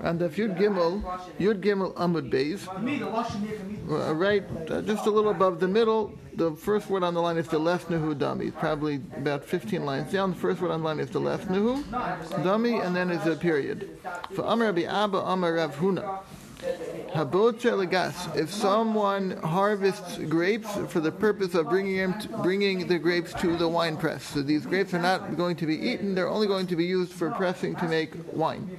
And if Yud Gimel, Yud Gimel Amud Beis, uh, right, uh, just a little above the middle, the first word on the line is the left Nuhu Dami. Probably about 15 lines down. The first word on the line is the left Nuhu Dami, and then is a period. For Amar Abba Amar Rav Huna. If someone harvests grapes for the purpose of bringing to, bringing the grapes to the wine press, so these grapes are not going to be eaten; they're only going to be used for pressing to make wine.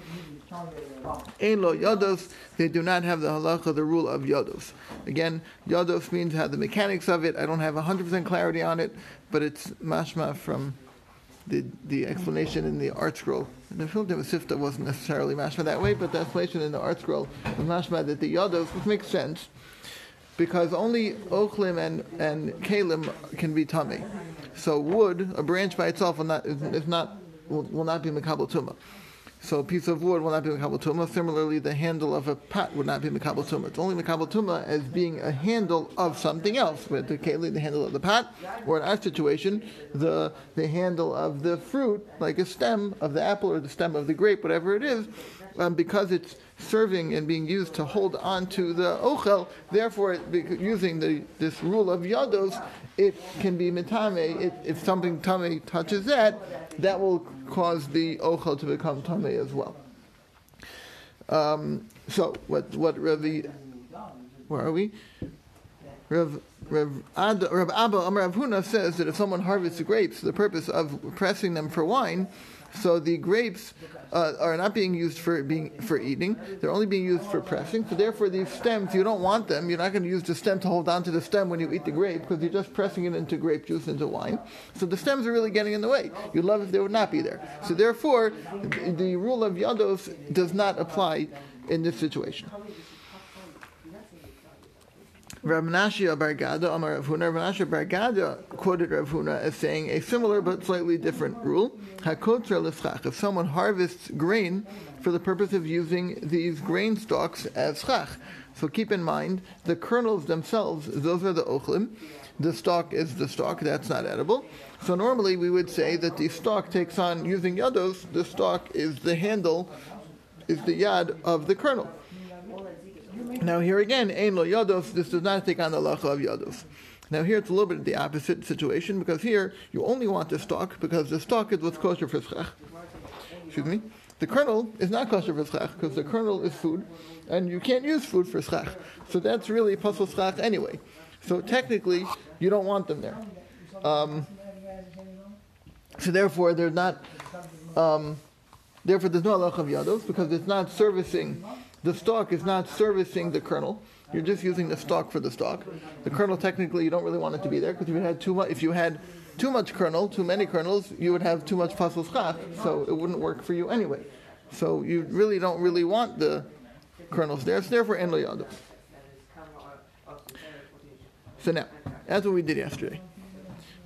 Elo yodos, they do not have the halacha, the rule of yodos. Again, yodos means have the mechanics of it. I don't have 100% clarity on it, but it's mashma from the, the explanation in the ArtScroll. And the Filter Sifta wasn't necessarily mashma that way, but the explanation in the ArtScroll was mashma that the yodos, which makes sense, because only ochlim and, and kalim can be tummy. So wood, a branch by itself, will not, is, is not, will, will not be makabel tumah. So a piece of wood will not be Makabal Tumah. Similarly, the handle of a pot would not be Makabal Tumah. It's only Makabal Tumah as being a handle of something else. With the Keli, the handle of the pot, or in our situation, the, the handle of the fruit, like a stem of the apple or the stem of the grape, whatever it is, um, because it's serving and being used to hold on to the ochel, therefore, using the, this rule of yados, it can be mitame. if something tummy touches that, that will cause the ochel to become tummy as well. Um, so, what what where are we? Rav Rav, Ad, Abba Amar Rav Huna says that if someone harvests grapes the purpose of pressing them for wine, so the grapes uh, are not being used for being for eating; they're only being used for pressing. So therefore, these stems you don't want them. You're not going to use the stem to hold on to the stem when you eat the grape because you're just pressing it into grape juice into wine. So the stems are really getting in the way. You'd love if they would not be there. So therefore, the rule of yados does not apply in this situation. Rav Menashe Bar Gada, Amar Rav Huna, Rav Bar Gada quoted Rav Huna as saying a similar but slightly different rule. Hakotra l'schach. If someone harvests grain for the purpose of using these grain stalks as schach. So keep in mind, the kernels themselves, those are the ochlim. The stalk is the stalk, that's not edible. So normally we would say that the stalk takes on, using yados, the stalk is the handle, is the yad of the kernel. Now here again, Ein lo yados, this does not take on the lacha of yados. Now here it's a little bit the opposite situation because here you only want the stalk because the stalk is what's kosher for schach. Excuse me. The kernel is not kosher for schach because the kernel is food and you can't use food for schach. So that's really pasul schach anyway. So technically you don't want them there. Um, so therefore they're not, um, therefore there's no halacha of yados because it's not servicing the stalk is not servicing the kernel. You're just using the stalk for the stalk. The kernel, technically, you don't really want it to be there because if you had too much, if you had too much kernel, too many kernels, you would have too much pasal schach, so it wouldn't work for you anyway. So you really don't really want the kernels there. So therefore, en lo So now, that's what we did yesterday.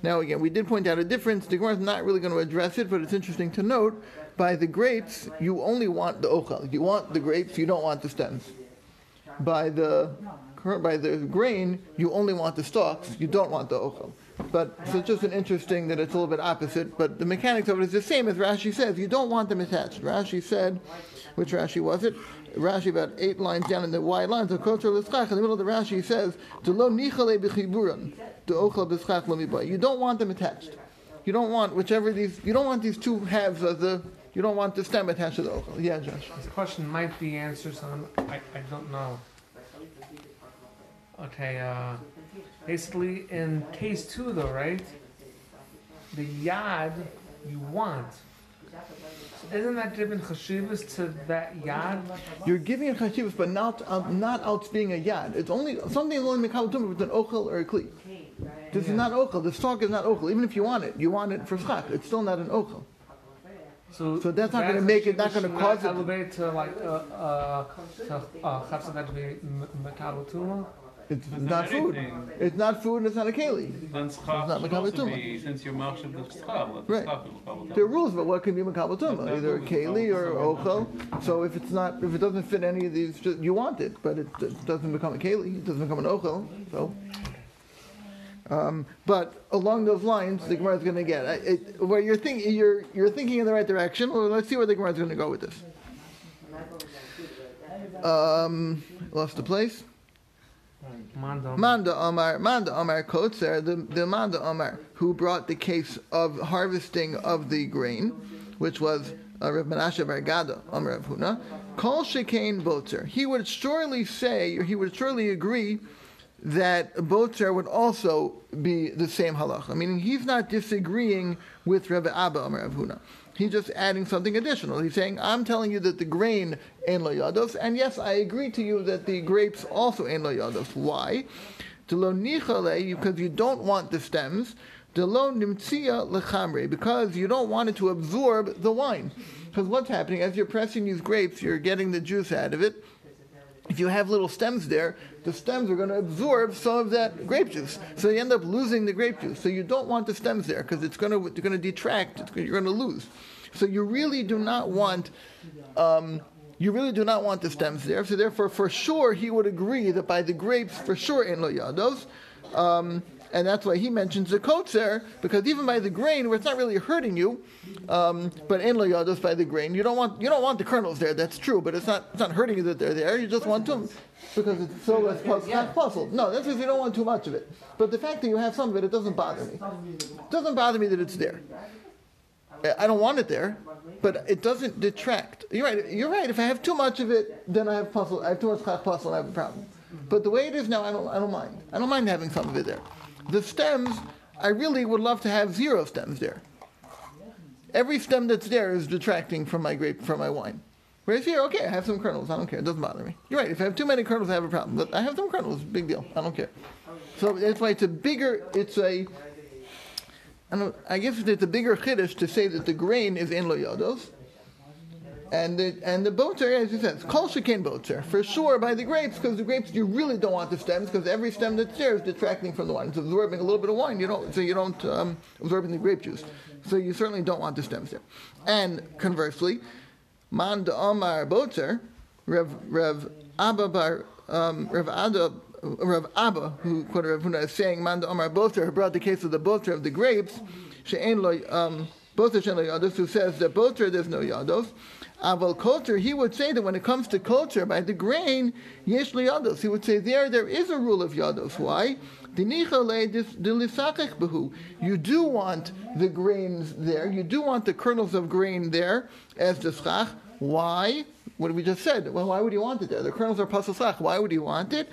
Now again, we did point out a difference. The Gemara is not really going to address it, but it's interesting to note by the grapes, you only want the ochel. You want the grapes, you don't want the stems. By the by the grain, you only want the stalks, you don't want the ochel. But so it's just an interesting that it's a little bit opposite, but the mechanics of it is the same as Rashi says. You don't want them attached. Rashi said, which Rashi was it? Rashi about eight lines down in the wide lines of Kotra L'schach, in the middle of the Rashi says, lo nichale b'chiburan, ochel You don't want them attached. You don't want whichever these, you don't want these two halves of the you don't want the stem attached to the ochel. Yeah, Josh. This question might be answered, so I, I don't know. Okay, uh, basically in case two though, right? The yad you want. So isn't that giving chashivas to that yad? You're giving a chashivas, but not um, not out being a yad. It's only something is only mekabel with an ochel or a kli. This is not ochel. This stalk is not ochel. Even if you want it, you want it for schach. It's still not an ochel. So, so that's not going to make it, not going to cause it. Elevate to like uh, uh, to uh, chafsa that be mekabel tuma. It's not food. It's not food and it's not a keli. Then schach should also be, since you're machshav the schach, right. There are rules about what can be makabel tuma, either a keli or ochel. So if it's not, if it doesn't fit any of these, you want it, but it, it doesn't become a keli, it doesn't become an ochel. So. Um, but along those lines, the Gemara is going to get it, where you're thinking you're you're thinking in the right direction. Well, let's see where the Gemara is going to go with this. Um, lost the place. Manda. Amar, Manda Amar Kotzer, the, the Manda Amar, who brought the case of harvesting of the grain, which was uh, Rav Menashe Bar Gada, Amar Rav Huna, Kol Shekain Botzer. He would surely say, he would surely agree, that Botzer would also be the same halacha. Meaning he's not disagreeing with Rav Abba Amar Huna. He's just adding something additional. He's saying, I'm telling you that the grain in lo yados, and yes, I agree to you that the grapes also in lo yados. Why? Because you don't want the stems. to lo nihale Because you don't want it to absorb the wine. Because what's happening, as you're pressing these grapes, you're getting the juice out of it. If you have little stems there, the stems are going to absorb some of that grape juice. So you end up losing the grape juice. So you don't want the stems there because it's going to, going to detract. You're going to lose. So you really do not want. Um, you really do not want the stems there. So therefore, for sure, he would agree that by the grapes, for sure, in lo yados. Um, and that's why he mentions the kotzer, because even by the grain, where it's not really hurting you, um, but in lo yados by the grain, you don't want you don't want the kernels there. That's true, but it's not it's not hurting you that they're there. You just want them because it's so less not pasul. No, that's because you don't want too much of it. But the fact that you have some of it, it doesn't bother me. It doesn't bother me that it's there. I don't want it there, but it doesn't detract. You're right. You're right. If I have too much of it, then I have pasul. I have too much pasul. I have a problem. But the way it is now, I don't. I don't mind. I don't mind having some of it there. The stems, I really would love to have zero stems there. Every stem that's there is detracting from my grape, from my wine. Whereas here, okay, I have some kernels. I don't care. It doesn't bother me. You're right. If I have too many kernels, I have a problem. But I have some kernels. Big deal. I don't care. So that's why it's a bigger. It's a. I, don't, I guess it's a bigger chiddush to say that the grain is in lo yodos. And the, and the boatser, as he says, kol shekain boatser, for sure by the grapes, because the grapes you really don't want the stems, because every stem that's there is detracting from the wine. It's absorbing a little bit of wine, you don't, so you don't um, absorbing the grape juice. So you certainly don't want the stems there. And conversely, man de omar boatser, Rev Rev Abba bar um, Rev Ada Rav Abba, who quoted Rav Huna, is saying, Man Omar Boter, who brought the case of the Boter of the grapes, She'en lo, um, Boter She'en lo Yados, who says that Boter there's no Yados. Aval Koter, he would say that when it comes to culture, by the grain, Yesh Yados. He would say there, there is a rule of Yados. Why? You do want the grains there, you do want the kernels of grain there as the schach. Why? What we just said. Well, why would he want it there? The kernels are pasalsach. Why would he want it?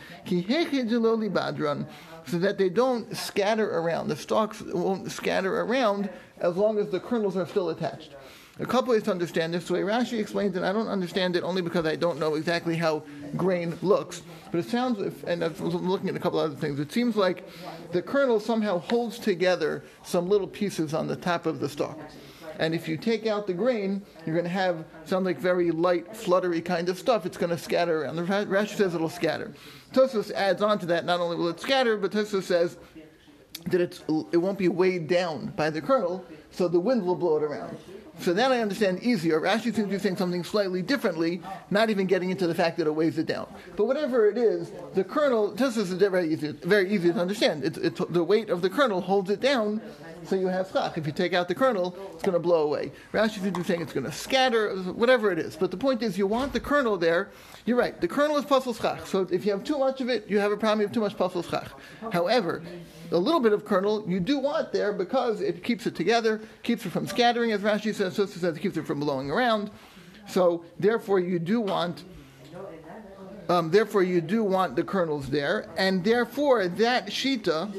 So that they don't scatter around. The stalks won't scatter around as long as the kernels are still attached. A couple ways to understand this. Way Rashi explains it, I don't understand it only because I don't know exactly how grain looks. But it sounds, and I was looking at a couple other things, it seems like the kernel somehow holds together some little pieces on the top of the stalk. And if you take out the grain, you're going to have sound like very light, fluttery kind of stuff. It's going to scatter around. The Rashi says it'll scatter. Tosfos adds on to that. Not only will it scatter, but Tosfos says that it's, it won't be weighed down by the kernel, so the wind will blow it around. So then I understand easier. Rashi seems to be saying something slightly differently, not even getting into the fact that it weighs it down. But whatever it is, the kernel, this is very easy, very easy to understand. It's, it's, the weight of the kernel holds it down, so you have schach. If you take out the kernel, it's going to blow away. Rashi seems to be saying it's going to scatter, whatever it is. But the point is, you want the kernel there. You're right. The kernel is pasal schach. So if you have too much of it, you have a problem. You have too much pasal schach. However, a little bit of kernel you do want there because it keeps it together, keeps it from scattering, as Rashi says. Tosfos says it keeps it from blowing around. So therefore, you do want. Um, therefore, you do want the kernels there, and therefore that shita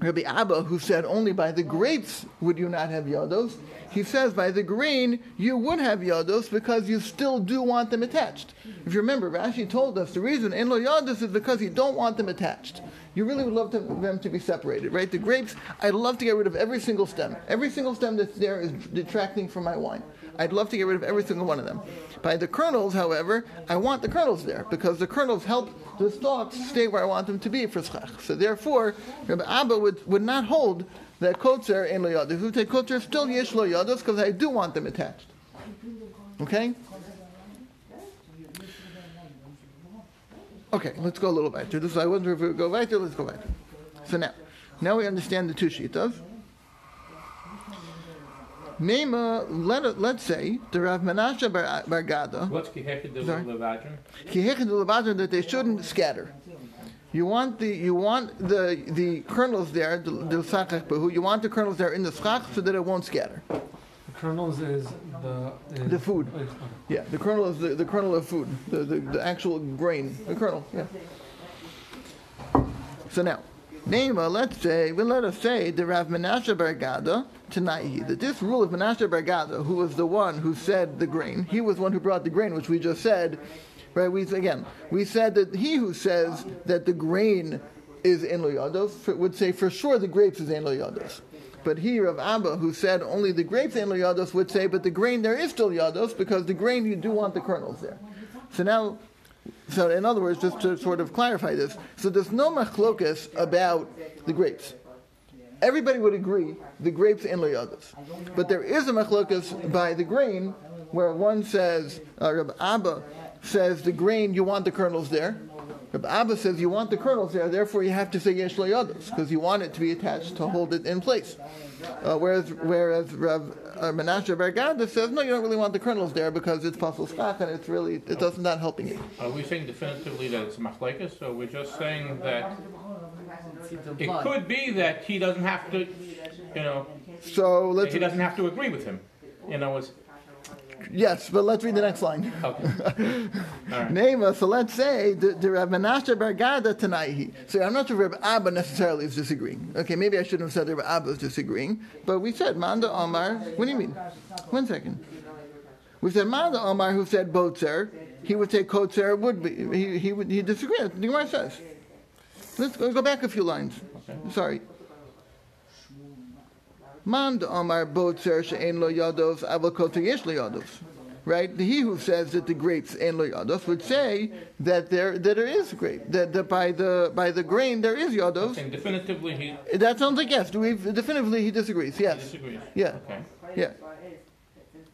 Rabbi Abba, who said only by the grapes would you not have yodos, he says by the grain you would have yodos because you still do want them attached. If you remember, Rashi told us the reason in lo yodos is because you don't want them attached. You really would love to, them to be separated, right? The grapes, I'd love to get rid of every single stem. Every single stem that's there is detracting from my wine. I'd love to get rid of every single one of them. By the kernels, however, I want the kernels there because the kernels help the stalks stay where I want them to be for schach. So therefore, Rabbi Abba would, would not hold that kotzer in lo He would take kotzer still yesh lo because I do want them attached. Okay? Okay, let's go a little weiter. This I wonder if we go weiter. Let's go weiter. So now, now we understand the two shitas. Nema, let, let's say, the Rav Menashe Bar, Bar Gada, What's Kihekid the Sorry? Levadrin? Ki hechid that they shouldn't scatter. You want the you want the the kernels there, the, the you want the kernels there in the schach so that it won't scatter. The kernels is the is, The food. Oh, is- Yeah, the kernel is the, the kernel of food, the, the, the actual grain, the kernel. Yeah. So now, Nema, let's say, well, let us say the Rav Menashe Bar Gada tonight that this rule of Menashe Bar Gada, who was the one who said the grain, he was one who brought the grain, which we just said, right? We again, we said that he who says that the grain is in loyados would say for sure the grapes is in loyados. But he, Rav Abba, who said only the grapes in loyados, would say, but the grain there is still yados because the grain you do want the kernels there. So now so, in other words, just to sort of clarify this, so there's no machlokas about the grapes. Everybody would agree the grapes in loyadas, but there is a machlokas by the grain, where one says, uh, Rabbi Abba says the grain you want the kernels there. Rabbi Abba says you want the kernels there, therefore you have to say yesh loyadas because you want it to be attached to hold it in place. Uh, whereas, whereas Rav uh, Menashe Bar Gada says no, you don't really want the kernels there because it's pasul schach and it's really it does not helping you. Are we saying definitively that it's machlekes, So we're just saying that it could be that he doesn't have to, you know, So let's he doesn't have to agree with him. You know, it's yes, but let's read the next line. okay. All right. Nema, so let's say the, the Rav Menashe Bar Gada tonight. So I'm not sure Rav Abba necessarily is disagreeing. Okay, maybe I shouldn't have said Rav Abba is disagreeing, but we said Manda Omar. What do you mean? One second. We said Manda Omar, who said Botzer. He would say Kotzer would be. He he would he disagree. The Gemara says. Let's go, go back a few lines. Sorry. Manda Omar Botzer she'en lo yados aval Kotzer yesh lo right? He who says that the grapes in lo yados would say that there that there is grape that, that by the by the grain there is yados. Saying definitively he That sounds like yes. Do we definitively he disagrees? Yes. disagrees. Yeah. Okay. Yeah.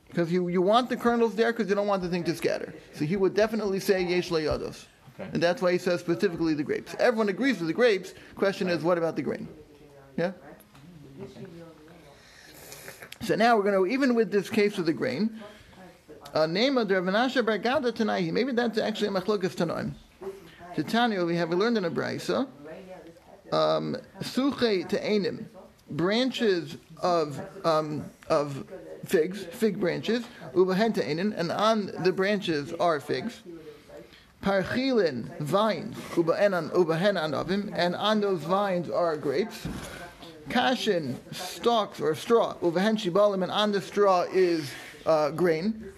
Because you, you want the kernels there because you don't want the thing to scatter. So he would definitely say yesh lo yados. Okay. And that's why he says specifically the grapes. Everyone agrees with the grapes. Question is, what about the grain? Yeah? So now we're going to, even with this case of the grain, uh, name of Rav Menashe Bar Tanaihi. Maybe that's actually a machlokas Tanoim. Titania, we have learned in a brisa, um, suche te'enim, branches of um, of figs, fig branches, ubahen te'enin, and on the branches are figs. Parchilin, vines, ubahen ubahen anavim, and on those vines are grapes. Kashin, stalks or straw, ubahen shibalim, and on the straw is uh, grain.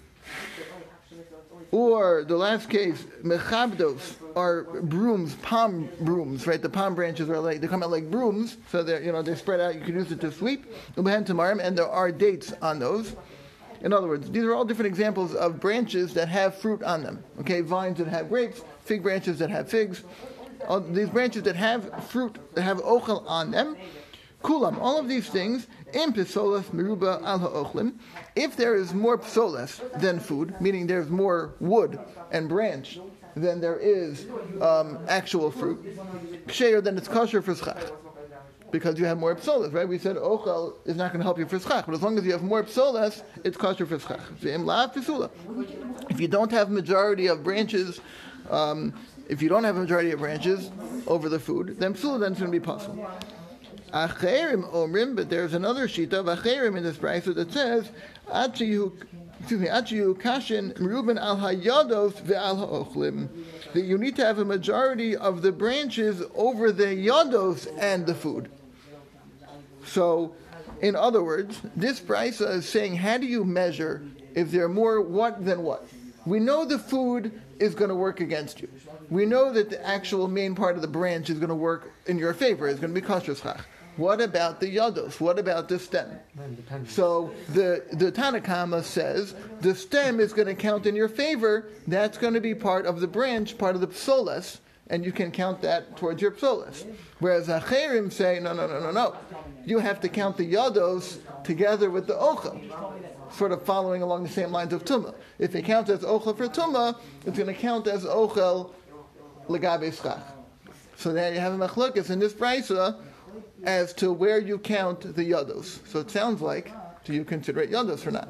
Or the last case, mechabdos are brooms, palm brooms, right? The palm branches are like they come out like brooms, so they're you know they're spread out. You can use it to sweep. And there are dates on those. In other words, these are all different examples of branches that have fruit on them. Okay, vines that have grapes, fig branches that have figs. All these branches that have fruit that have ochel on them. Kulam, all of these things, im pisolas meruba al ha'ochlim. If there is more psolas than food, meaning there's more wood and branch than there is um, actual fruit, ksheir, then it's kosher for schach. Because you have more psolas, right? We said ochel is not going to help you for schach, but as long as you have more psolas, it's kosher for schach. If you don't have majority of branches, um, if you don't have a majority of branches over the food, then psula then it's going to be possible. Acherim omrim, but there's another shita of acherim in this brisa that says, Achiyu, excuse me, Achiyu kashin meruben al hayados ve'al ha'ochlim. That you need to have a majority of the branches over the yados and the food. So, in other words, this brisa is saying, how do you measure if there are more what than what? We know the food is going to work against you. We know that the actual main part of the branch is going to work in your favor. It's going to be kosher schach. What about the yados? What about the stem? So the the Tanna Kamma says the stem is going to count in your favor. That's going to be part of the branch, part of the psolas, and you can count that towards your psolas. Whereas Acherim say, no, no, no, no, no. You have to count the yados together with the ochel, sort of following along the same lines of tumah. If it counts as ochel for tumah, it's going to count as ochel legabe schach. So now you have a machlokas in this brisa as to where you count the yados. So it sounds like Do you consider it yados or not?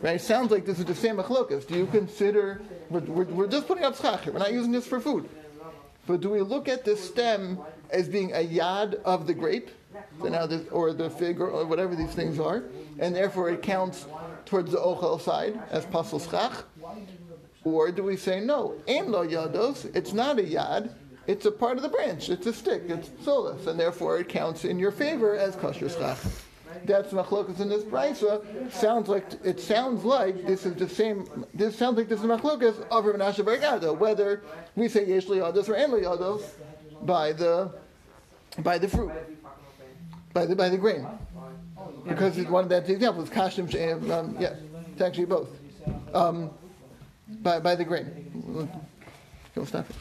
Right? It sounds like this is the same machlokas. Do you consider we're, we're, we're just putting up schach here. We're not using this for food. But do we look at the stem as being a yad of the grape, so now this, or the fig, or, or whatever these things are, and therefore it counts towards the ochel side as pasul schach? Or do we say no, ain lo yados? It's not a yad. It's a part of the branch. It's a stick. It's solus, and therefore it counts in your favor as kosher schach. That's machlokas in this brisa. Sounds like it sounds like this is the same. This sounds like this is machlokas of Rav Menashe Whether we say yesh yados or en yados by the by the fruit, by the by the grain, because it's one of the examples. Kashim, um, yeah, it's actually both. Um, by by the grain. Go stop it.